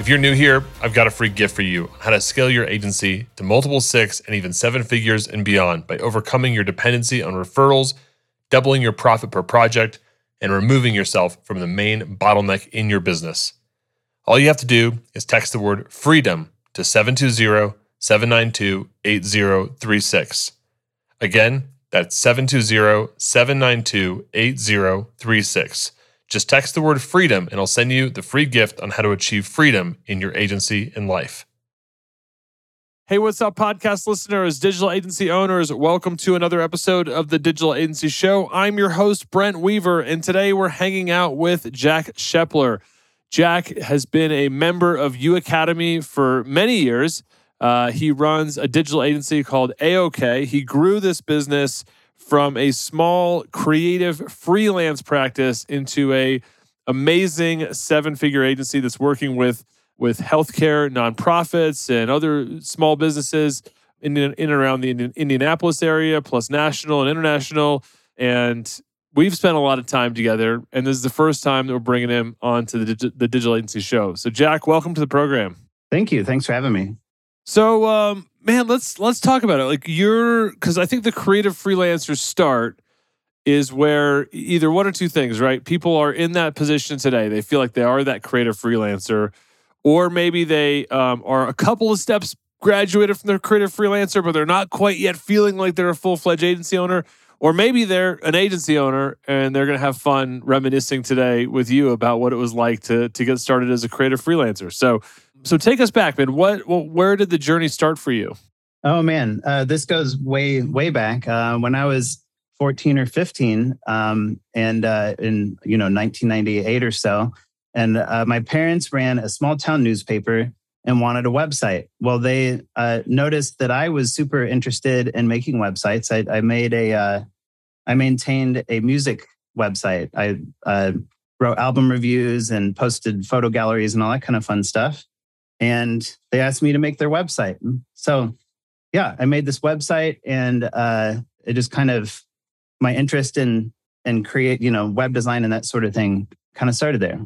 If you're new here, I've got a free gift for you how to scale your agency to multiple six and even seven figures and beyond by overcoming your dependency on referrals, doubling your profit per project, and removing yourself from the main bottleneck in your business. All you have to do is text the word freedom to 720 792 8036. Again, that's 720 792 8036. Just text the word freedom and I'll send you the free gift on how to achieve freedom in your agency and life. Hey, what's up, podcast listeners, digital agency owners? Welcome to another episode of the Digital Agency Show. I'm your host, Brent Weaver, and today we're hanging out with Jack Shepler. Jack has been a member of UACADEMY for many years. Uh, he runs a digital agency called AYOKAY. He grew this business from a small creative freelance practice into a amazing seven-figure agency that's working with with healthcare nonprofits and other small businesses in, in and around the Indianapolis area, plus national and international. And we've spent a lot of time together. And this is the first time that we're bringing him onto the, the Digital Agency Show. So, Jack, welcome to the program. Thank you. Thanks for having me. So, um, man, let's let's talk about it. Like you're because I think the creative freelancers start is where either one or two things, right? People are in that position today. They feel like they are that creative freelancer, or maybe they um, are a couple of steps graduated from their creative freelancer, but they're not quite yet feeling like they're a full fledged agency owner. Or maybe they're an agency owner and they're going to have fun reminiscing today with you about what it was like to to get started as a creative freelancer. So so take us back, man. What, well, where did the journey start for you? Oh man, uh, this goes way, way back. Uh, when I was 14 or 15, um, and uh, in you know 1998 or so, and uh, my parents ran a small town newspaper and wanted a website. Well, they uh, noticed that I was super interested in making websites. I, I made a, uh, I maintained a music website. I wrote album reviews and posted photo galleries and all that kind of fun stuff and they asked me to make their website. So, yeah, I made this website, and uh, it just kind of my interest in and create, you know, web design and that sort of thing kind of started there.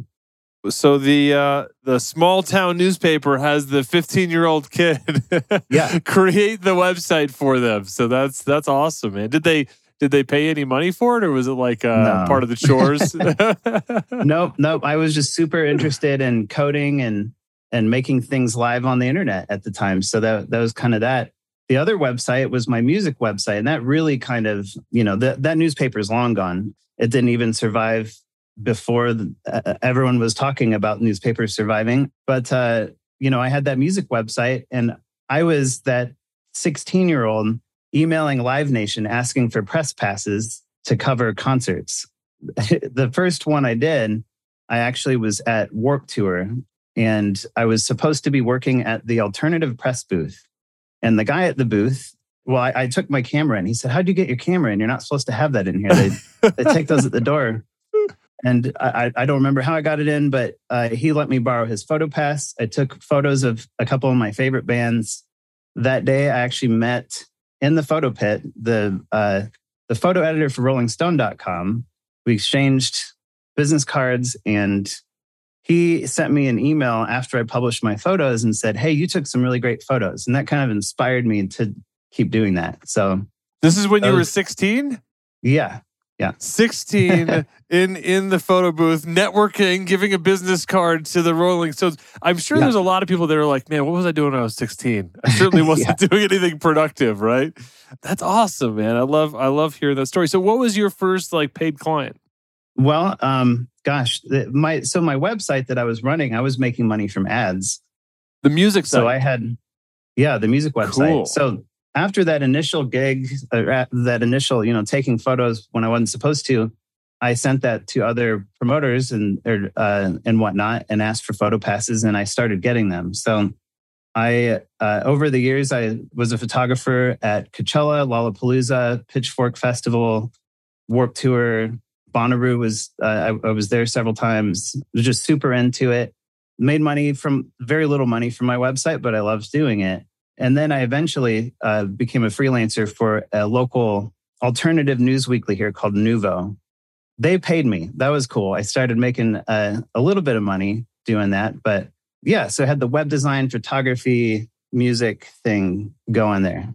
So the uh, the small town newspaper has the 15 year old kid yeah. create the website for them. So that's that's awesome, man. Did they did they pay any money for it, or was it like uh, no. part of the chores? nope, nope. I was just super interested in coding and and making things live on the internet at the time. So that that was kind of that. The other website was my music website, and that really kind of you know that that newspaper is long gone. It didn't even survive before the, uh, everyone was talking about newspapers surviving. But uh, you know, I had that music website, and I was that 16 year old emailing Live Nation asking for press passes to cover concerts. the first one I did, I actually was at Warped Tour and I was supposed to be working at the alternative press booth. And the guy at the booth, well, I, I took my camera and he said, How'd you get your camera in? You're not supposed to have that in here. They, they take those at the door. And I, I don't remember how I got it in, but uh, he let me borrow his photo pass. I took photos of a couple of my favorite bands. That day, I actually met in the photo pit the uh, the photo editor for RollingStone.com. We exchanged business cards and he sent me an email after I published my photos and said, Hey, you took some really great photos. And that kind of inspired me to keep doing that. So this is when you were 16? Yeah. Yeah. 16 in in the photo booth, networking, giving a business card to the Rolling Stones. I'm sure yeah. there's a lot of people that are like, man, what was I doing when I was 16? I certainly wasn't yeah. doing anything productive, right? That's awesome, man. I love I love hearing that story. So what was your first like paid client? Well, um, gosh, the, my so my website that I was running, I was making money from ads. The music site. So I had, yeah, the music website. Cool. So after that initial gig, uh, that initial, you know, taking photos when I wasn't supposed to, I sent that to other promoters and or, uh, and whatnot, and asked for photo passes, and I started getting them. So I uh, over the years I was a photographer at Coachella, Lollapalooza, Pitchfork Festival, Warped Tour. Bonnaroo was uh, I, I, was there several times. Was just super into it. Made money from very little money from my website, but I loved doing it. And then I eventually uh, became a freelancer for a local alternative news weekly here called Nuvo. They paid me. That was cool. I started making a, a little bit of money doing that, but yeah, so I had the web design, photography, music thing going there.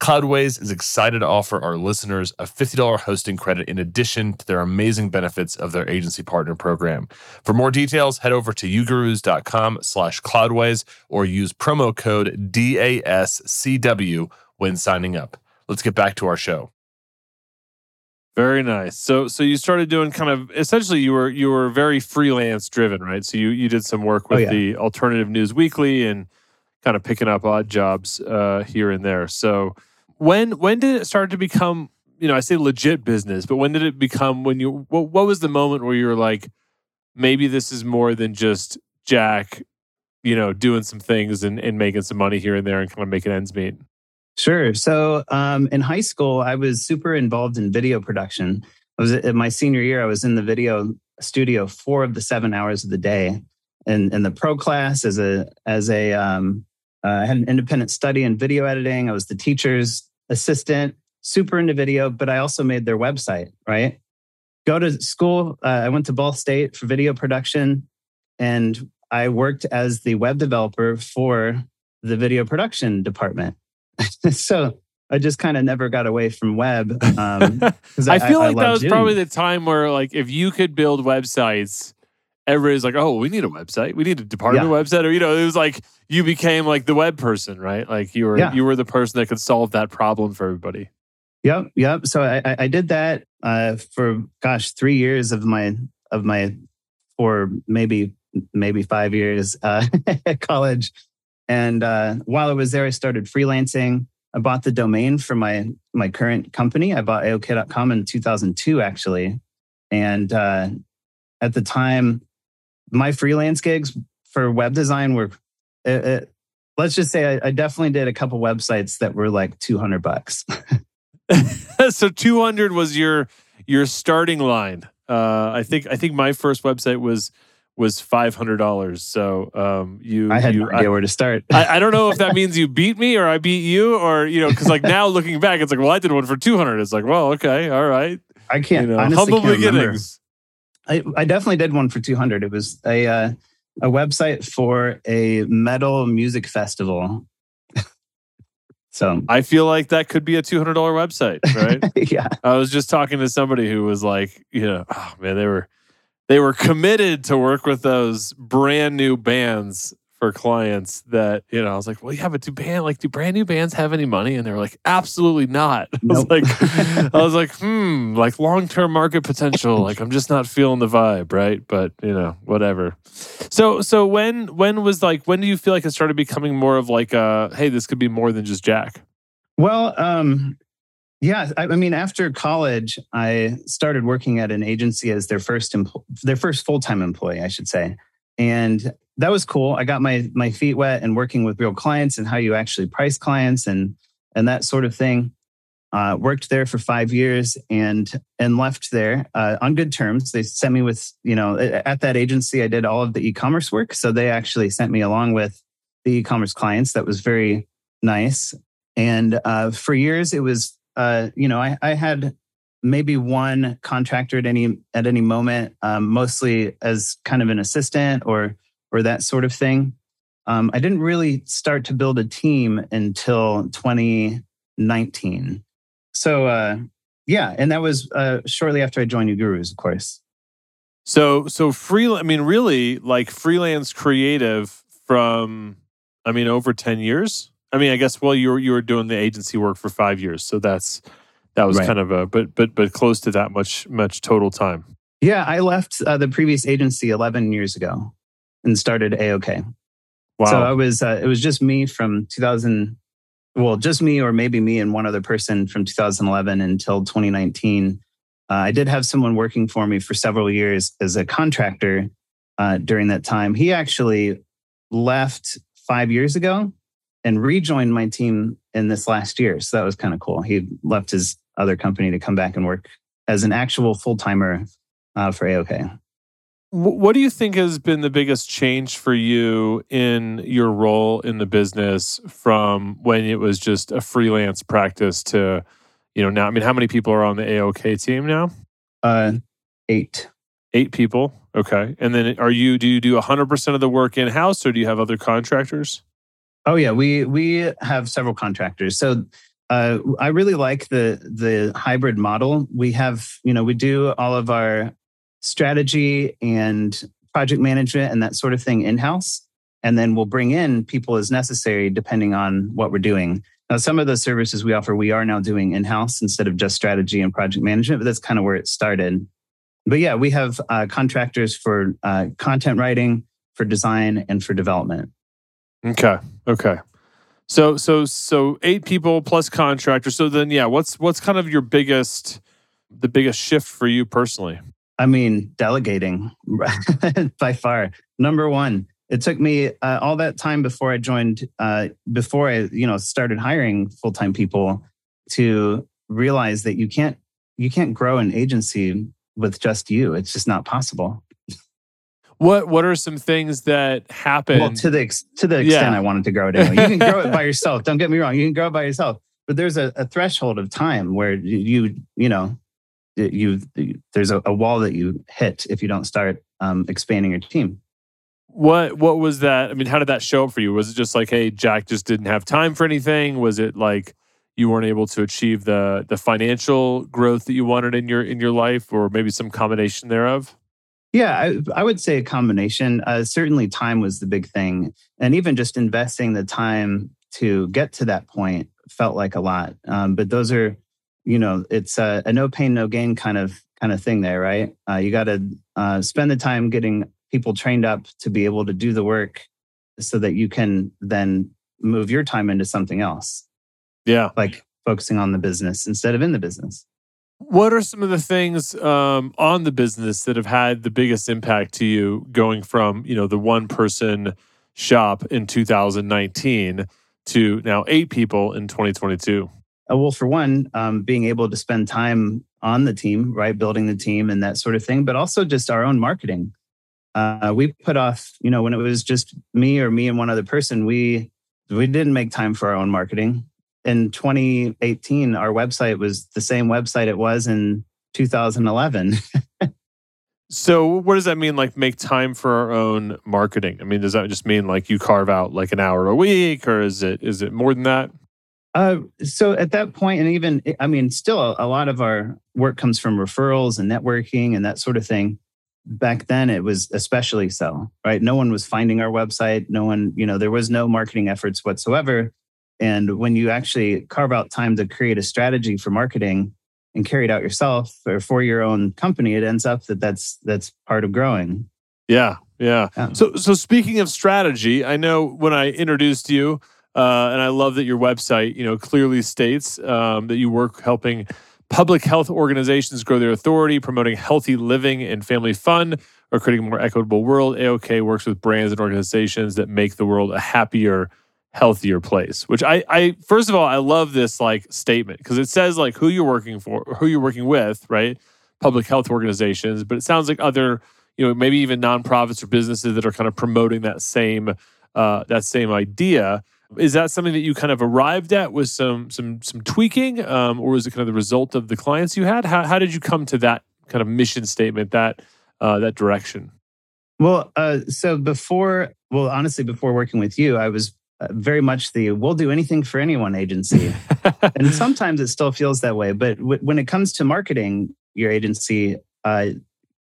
Cloudways is excited to offer our listeners a $50 hosting credit in addition to their amazing benefits of their agency partner program. For more details, head over to ugurus.com slash cloudways or use promo code DASCW when signing up. Let's get back to our show. Very nice. So so you started doing kind of essentially you were you were very freelance driven, right? So you you did some work oh, with oh, yeah. the Alternative News Weekly and kind of picking up odd jobs uh, here and there. So when when did it start to become you know i say legit business but when did it become when you what, what was the moment where you were like maybe this is more than just jack you know doing some things and, and making some money here and there and kind of making ends meet? Sure. So um, in high school i was super involved in video production. I was in my senior year i was in the video studio four of the seven hours of the day. And in the pro class as a as a um, uh, I had an independent study in video editing. I was the teacher's assistant, super into video, but I also made their website, right? Go to school. Uh, I went to Ball State for video production and I worked as the web developer for the video production department. so I just kind of never got away from web. Um, I, I, feel like I that was probably the time where, like, if you could build websites, everybody's like, oh, we need a website. We need a department yeah. website. Or, you know, it was like you became like the web person, right? Like you were yeah. you were the person that could solve that problem for everybody. Yep, yep. So I, I did that uh, for gosh, three years of my of my or maybe maybe five years uh, at college. And uh, while I was there, I started freelancing. I bought the domain for my my current company. I bought AYOKAY.com in 2002, actually. And uh, at the time, my freelance gigs for web design were, it, it, let's just say I, I, definitely did a couple websites that were like 200 bucks. so 200 was your your starting line. Uh, I think I think my first website was was five hundred dollars. So um, you, I had you, no idea I, where to start. I, I, don't know if that means you beat me or I beat you or you know because like now looking back, it's like well I did one for two hundred. It's like well okay all right. I can't you know, humble can't beginnings. I, I definitely did one for 200. It was a uh, a website for a metal music festival. so I feel like that could be a two hundred dollar website, right? yeah. I was just talking to somebody who was like, you know, oh man, they were they were committed to work with those brand new bands for clients that you know I was like, well, yeah, but do band like do brand new bands have any money? And they were like, absolutely not. Nope. I was like, I was like, hmm, like long term market potential. like I'm just not feeling the vibe, right? But you know, whatever. So so when when was like when do you feel like it started becoming more of like a hey, this could be more than just Jack? Well, um, yeah, I, I mean, after college, I started working at an agency as their first empl- their first full time employee, I should say, and that was cool. I got my my feet wet and working with real clients and how you actually price clients and and that sort of thing. Uh, worked there for five years and and left there uh, on good terms. They sent me with you know at that agency I did all of the e-commerce work, so they actually sent me along with the e-commerce clients. That was very nice. And uh, for years it was uh, you know I, I had maybe one contractor at any at any moment, um, mostly as kind of an assistant or or that sort of thing. Um, I didn't really start to build a team until 2019. So, uh, yeah, and that was uh, shortly after I joined uGurus, of course. So, so free. I mean, really, like freelance creative from, I mean, over ten years. I mean, I guess well, you were you were doing the agency work for five years, so that's that was right. kind of a but but but close to that much much total time. Yeah, I left uh, the previous agency 11 years ago and started AYOKAY. Wow. So I was uh, it was just me from 2000 well, just me or maybe me and one other person from 2011 until 2019. Uh, I did have someone working for me for several years as a contractor uh, during that time. He actually left five years ago and rejoined my team in this last year. So that was kind of cool. He left his other company to come back and work as an actual full timer uh, for AYOKAY. What do you think has been the biggest change for you in your role in the business from when it was just a freelance practice to, you know, now? I mean, how many people are on the AYOKAY team now? Uh, eight. Eight people. Okay. And then are you, do you do 100% of the work in house or do you have other contractors? Oh, yeah. We, we have several contractors. So, uh, I really like the the hybrid model. We have, you know, we do all of our strategy and project management and that sort of thing in house. And then we'll bring in people as necessary depending on what we're doing. Now, some of the services we offer, we are now doing in house instead of just strategy and project management, but that's kind of where it started. But yeah, we have uh, contractors for uh, content writing, for design, and for development. Okay. Okay. So so so eight people plus contractors. So then yeah, what's what's kind of your biggest the biggest shift for you personally? I mean, delegating by far. Number one, it took me uh, all that time before I joined, uh, before I, you know, started hiring full time people to realize that you can't, you can't grow an agency with just you. It's just not possible. What What are some things that happen? Well, to the to the extent yeah. I wanted to grow it anyway. You can grow it by yourself. Don't get me wrong. You can grow it by yourself, but there's a, a threshold of time where you you know you there's a, a, wall that you hit if you don't start um, expanding your team. What what was that? I mean, how did that show up for you? Was it just like, hey, Jack just didn't have time for anything? Was it like you weren't able to achieve the the financial growth that you wanted in your in your life, or maybe some combination thereof? Yeah, I, I would say a combination. Uh, certainly, time was the big thing, and even just investing the time to get to that point felt like a lot. Um, but those are you know it's a, a, no pain no gain kind of kind of thing there right? Uh, you got to uh, spend the time getting people trained up to be able to do the work so that you can then move your time into something else. Yeah. Like focusing on the business instead of in the business. What are some of the things um, on the business that have had the biggest impact to you going from you know the one person shop in 2019 to now eight people in 2022 uh, well, for one, um, being able to spend time on the team, right, building the team and that sort of thing, but also just our own marketing. Uh, we put off, you know, when it was just me or me and one other person, we we didn't make time for our own marketing. In 2018, our website was the same website it was in 2011. so, what does that mean? Like, make time for our own marketing? I mean, does that just mean like you carve out like an hour a week, or is it is it more than that? Uh, so at that point, and even, I mean, still a, a, lot of our work comes from referrals and networking and that sort of thing. Back then, it was especially so, right? No one was finding our website. No one, you know, there was no marketing efforts whatsoever. And when you actually carve out time to create a strategy for marketing and carry it out yourself or for your own company, it ends up that that's that's part of growing. Yeah, yeah. yeah. So, so speaking of strategy, I know when I introduced you, uh, and I love that your website, you know, clearly states um, that you work helping public health organizations grow their authority, promoting healthy living and family fun, or creating a more equitable world. AYOKAY works with brands and organizations that make the world a happier, healthier place. Which I, I first of all, I love this like statement because it says like who you're working for, who you're working with, right? Public health organizations, but it sounds like other, you know, maybe even nonprofits or businesses that are kind of promoting that same uh, that same idea. Is that something that you kind of arrived at with some some some tweaking, um, or was it kind of the result of the clients you had? How how did you come to that kind of mission statement, that uh, that direction? Well, uh, so before, well, honestly, before working with you, I was uh, very much the "we'll do anything for anyone" agency, and sometimes it still feels that way. But w- when it comes to marketing your agency, uh,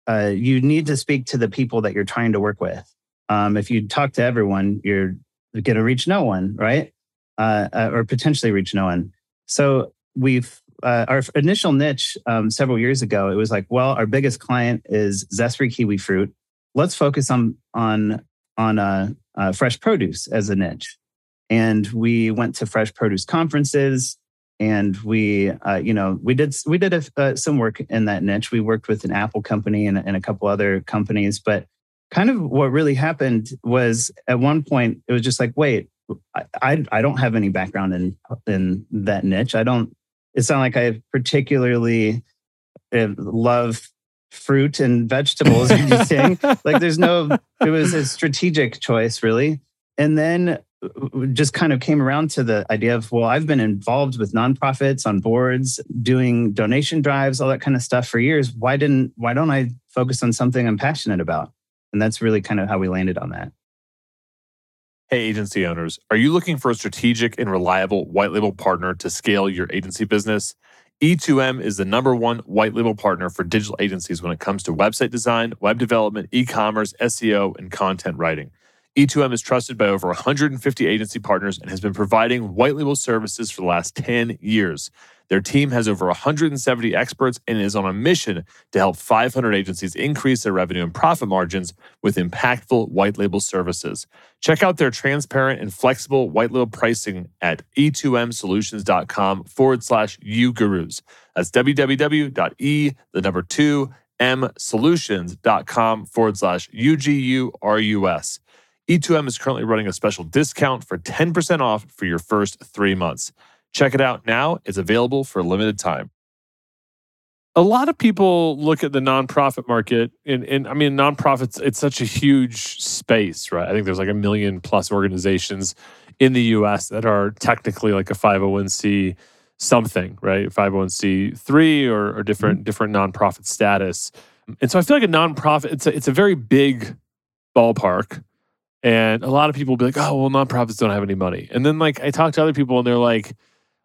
uh, you need to speak to the people that you're trying to work with. Um, if you talk to everyone, you're going to reach no one, right? Uh, uh, or potentially reach no one. So we've uh, our initial niche um, several years ago, it was like, well, our biggest client is Zespri kiwi fruit. Let's focus on on on uh, uh, fresh produce as a niche. And we went to fresh produce conferences, and we, you know, we did we did a, some work in that niche. We worked with an Apple company and, and a couple other companies, but kind of what really happened was at one point it was just like, wait, I, I don't have any background in in that niche. I don't. It's not like I particularly uh, love fruit and vegetables or anything. like there's no. It was a strategic choice, really. And then uh, just kind of came around to the idea of well i've been involved with nonprofits on boards doing donation drives all that kind of stuff for years why didn't why don't i focus on something i'm passionate about and that's really kind of how we landed on that Hey, agency owners, are you looking for a strategic and reliable white label partner to scale your agency business? E2M is the number one white label partner for digital agencies when it comes to website design, web development, e commerce, SEO, and content writing. E2M is trusted by over 150 agency partners and has been providing white label services for the last 10 years. Their team has over 170 experts and is on a mission to help 500 agencies increase their revenue and profit margins with impactful white label services. Check out their transparent and flexible white label pricing at e2msolutions.com forward slash uGurus. That's www.e, the number two, m solutions.com forward slash UGURUS. E2M is currently running a special discount for 10% off for your first three months. Check it out now. It's available for a limited time. A lot of people look at the nonprofit market, and, and I mean, nonprofits, it's such a huge space, right? I think there's like a million plus organizations in the US that are technically like a 501c something, right? 501c3 or, or different mm-hmm. different nonprofit status. And so I feel like a nonprofit, it's a, it's a very big ballpark. And a lot of people will be like, oh, well, nonprofits don't have any money. And then like I talk to other people and they're like,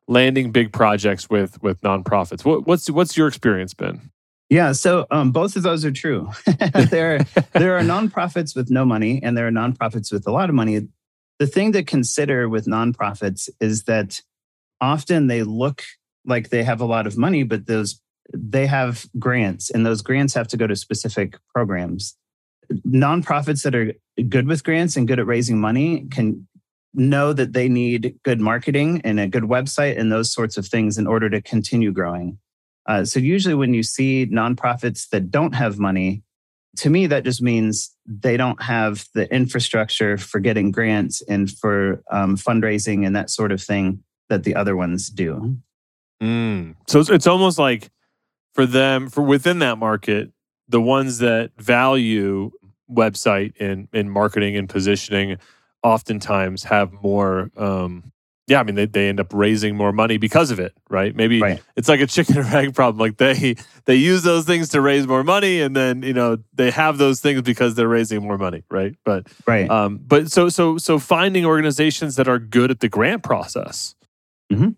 landing big projects with with nonprofits. What, what's what's your experience been? Yeah, so um, both of those are true. there, there are nonprofits with no money, and there are nonprofits with a lot of money. The thing to consider with nonprofits is that often they look like they have a lot of money, but those they have grants, and those grants have to go to specific programs. Nonprofits that are good with grants and good at raising money can know that they need good marketing and a good website and those sorts of things in order to continue growing. Uh, so, usually, when you see nonprofits that don't have money, to me, that just means they don't have the infrastructure for getting grants and for um, fundraising and that sort of thing that the other ones do. Mm. So, it's, almost like for them, for within that market, the ones that value website and, and marketing and positioning oftentimes have more um yeah i mean they, they end up raising more money because of it right? Maybe right. it's like a chicken or egg problem like they they use those things to raise more money and then you know they have those things because they're raising more money right? But right. um but so so so finding organizations that are good at the grant process. Mm-hmm.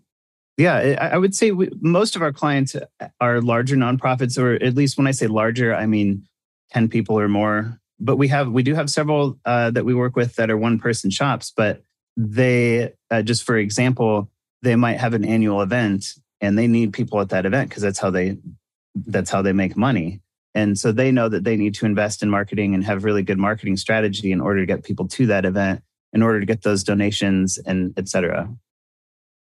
yeah i would say we, most of our clients are larger nonprofits or at least when i say larger i mean 10 people or more but we have we do have several uh, that we work with that are one person shops but they uh, just for example they might have an annual event and they need people at that event because that's how they that's how they make money. And so they know that they need to invest in marketing and have really good marketing strategy in order to get people to that event in order to get those donations and etc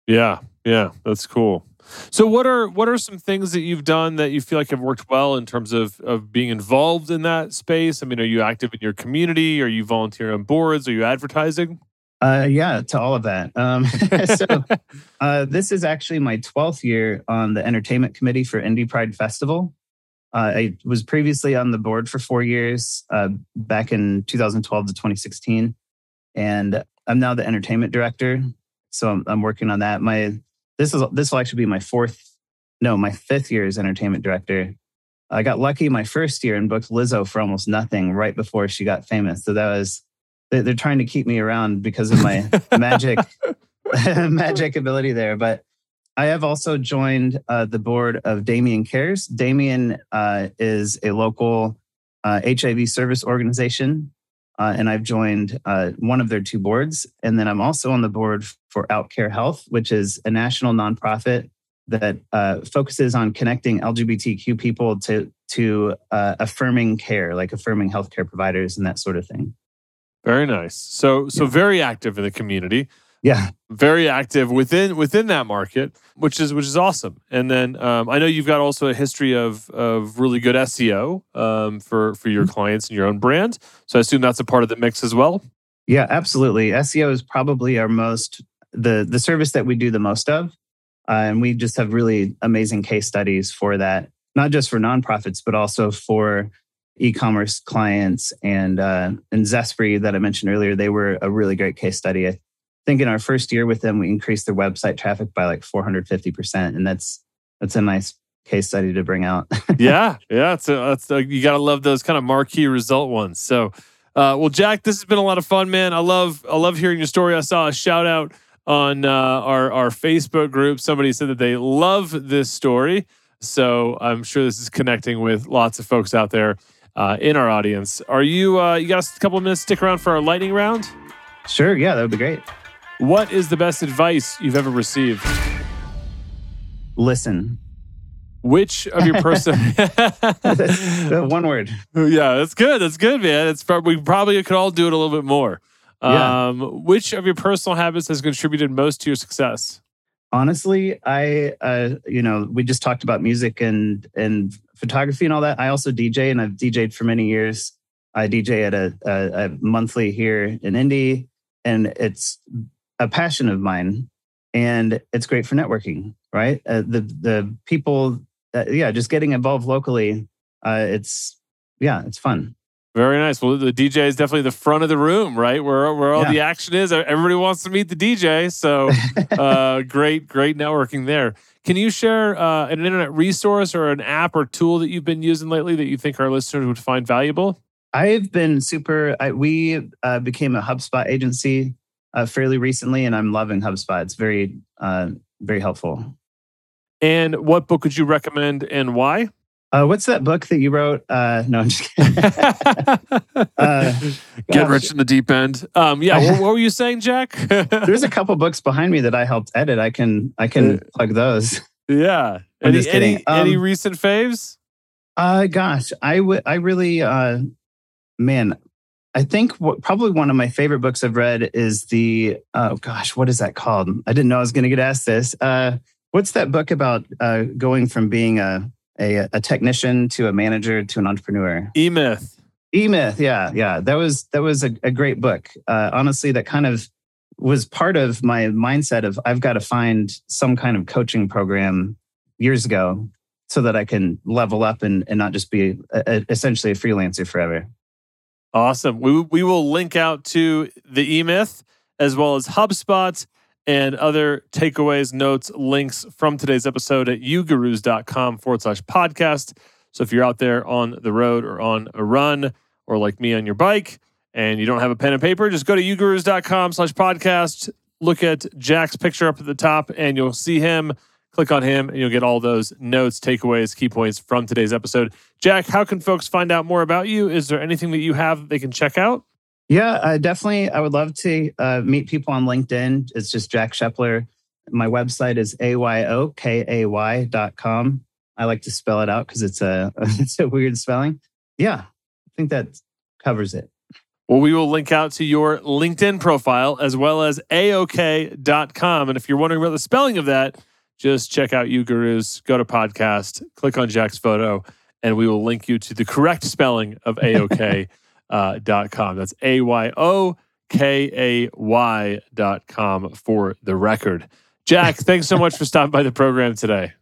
yeah yeah that's cool so what are what are some things that you've done that you feel like have worked well in terms of of being involved in that space? I mean, are you active in your community? Are you volunteering on boards? Are you advertising? Uh, yeah, to all of that. Um, so uh, this is actually my 12th year on the entertainment committee for Indy Pride Festival. Uh, I was previously on the board for four years, uh, back in 2012 to 2016, and I'm now the entertainment director. So I'm, I'm working on that. My this is this will actually be my fourth, no, my fifth year as entertainment director. I got lucky my first year and booked Lizzo for almost nothing right before she got famous. So that was they're trying to keep me around because of my magic magic ability there. But I have also joined uh, the board of Damien Cares. Damien uh, is a local uh, HIV service organization uh, and I've joined uh, one of their two boards. And then I'm also on the board for Outcare Health, which is a national nonprofit that uh, focuses on connecting LGBTQ people to to uh, affirming care, like affirming healthcare providers and that sort of thing. Very nice. So so yeah. very active in the community. Yeah, very active within within that market, which is which is awesome. And then um, I know you've got also a history of of really good SEO um, for for your mm-hmm. clients and your own brand. So I assume that's a part of the mix as well. Yeah, absolutely. SEO is probably our most the the service that we do the most of, uh, and we just have really amazing case studies for that. Not just for nonprofits, but also for e-commerce clients and uh, and Zespri that I mentioned earlier. They were a really great case study. I think in our first year with them, we increased their website traffic by like 450 percent, and that's that's a nice case study to bring out. yeah, yeah, it's that's you got to love those kind of marquee result ones. So uh, well, Jack, this has been a lot of fun, man. I love I love hearing your story. I saw a shout out on uh, our our Facebook group. Somebody said that they love this story, so I'm sure this is connecting with lots of folks out there uh, in our audience. Are you uh, you got a couple of minutes? Stick around for our lightning round. Sure. Yeah, that would be great. What is the best advice you've ever received? Listen. Which of your person? one word? Yeah, that's good. That's good, man. It's probably we probably could all do it a little bit more. Yeah. Um, which of your personal habits has contributed most to your success? Honestly, I uh, you know, we just talked about music and and photography and all that. I also DJ and I've DJed for many years. I DJ at a, a, a monthly here in Indy, and it's a passion of mine, and it's great for networking. Right, uh, the the people uh, yeah, just getting involved locally, uh, it's yeah, it's fun. Very nice. Well, the DJ is definitely the front of the room, right? Where where all yeah. the action is. Everybody wants to meet the DJ. So uh, great, great networking there. Can you share uh, an internet resource or an app or tool that you've been using lately that you think our listeners would find valuable? I've been super. I, we uh, became a HubSpot agency uh, fairly recently, and I'm loving HubSpot. It's very, uh, very helpful. And what book would you recommend and why? Uh, what's that book that you wrote? Uh, no, I'm just kidding. uh, Get rich in the deep end. Um, yeah, what, what, were you saying, Jack? There's a couple books behind me that I helped edit. I can I can uh, plug those. Yeah. I'm any any, um, any recent faves? Uh, gosh, I would I really uh, man, I think what, probably one of my favorite books I've read is the oh gosh, what is that called? I didn't know I was going to get asked this. Uh, What's that book about uh, going from being a, a, a technician to a manager to an entrepreneur? E Myth. E Myth. Yeah, yeah. That was that was a, a great book. Uh, honestly, that kind of was part of my mindset of I've got to find some kind of coaching program years ago so that I can level up and, and not just be a, essentially a freelancer forever. Awesome. We, we will link out to the E Myth as well as HubSpot and other takeaways, notes, links from today's episode at ugurus.com forward slash podcast. So if you're out there on the road or on a run or like me on your bike and you don't have a pen and paper, just go to ugurus.com slash podcast. Look at Jack's picture up at the top and you'll see him. Click on him and you'll get all those notes, takeaways, key points from today's episode. Jack, how can folks find out more about you? Is there anything that you have they can check out? Yeah, uh, definitely. I would love to uh, meet people on LinkedIn. It's just Jack Shepler. My website is ayokay.com. I like to spell it out because it's a it's a weird spelling. Yeah, I think that covers it. Well, we will link out to your LinkedIn profile as well as ayokay.com. And if you're wondering about the spelling of that, just check out uGurus, go to podcast, click on Jack's photo, and we will link you to the correct spelling of AYOKAY. uh, dot com. That's A Y O K A Y dot com for the record. Jack, thanks so much for stopping by the program today.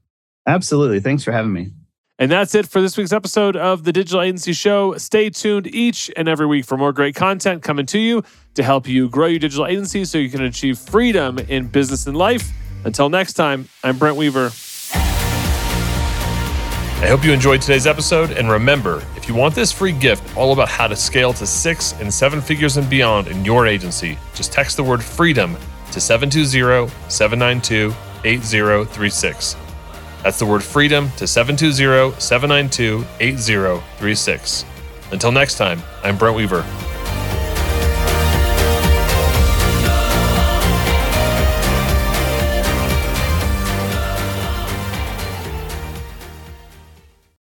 Absolutely. Thanks for having me. And that's it for this week's episode of the Digital Agency Show. Stay tuned each and every week for more great content coming to you to help you grow your digital agency so you can achieve freedom in business and life. Until next time, I'm Brent Weaver. I hope you enjoyed today's episode. And remember, if you want this free gift all about how to scale to six and seven figures and beyond in your agency, just text the word freedom to 720 792 8036. That's the word freedom to 720 792 8036. Until next time, I'm Brent Weaver.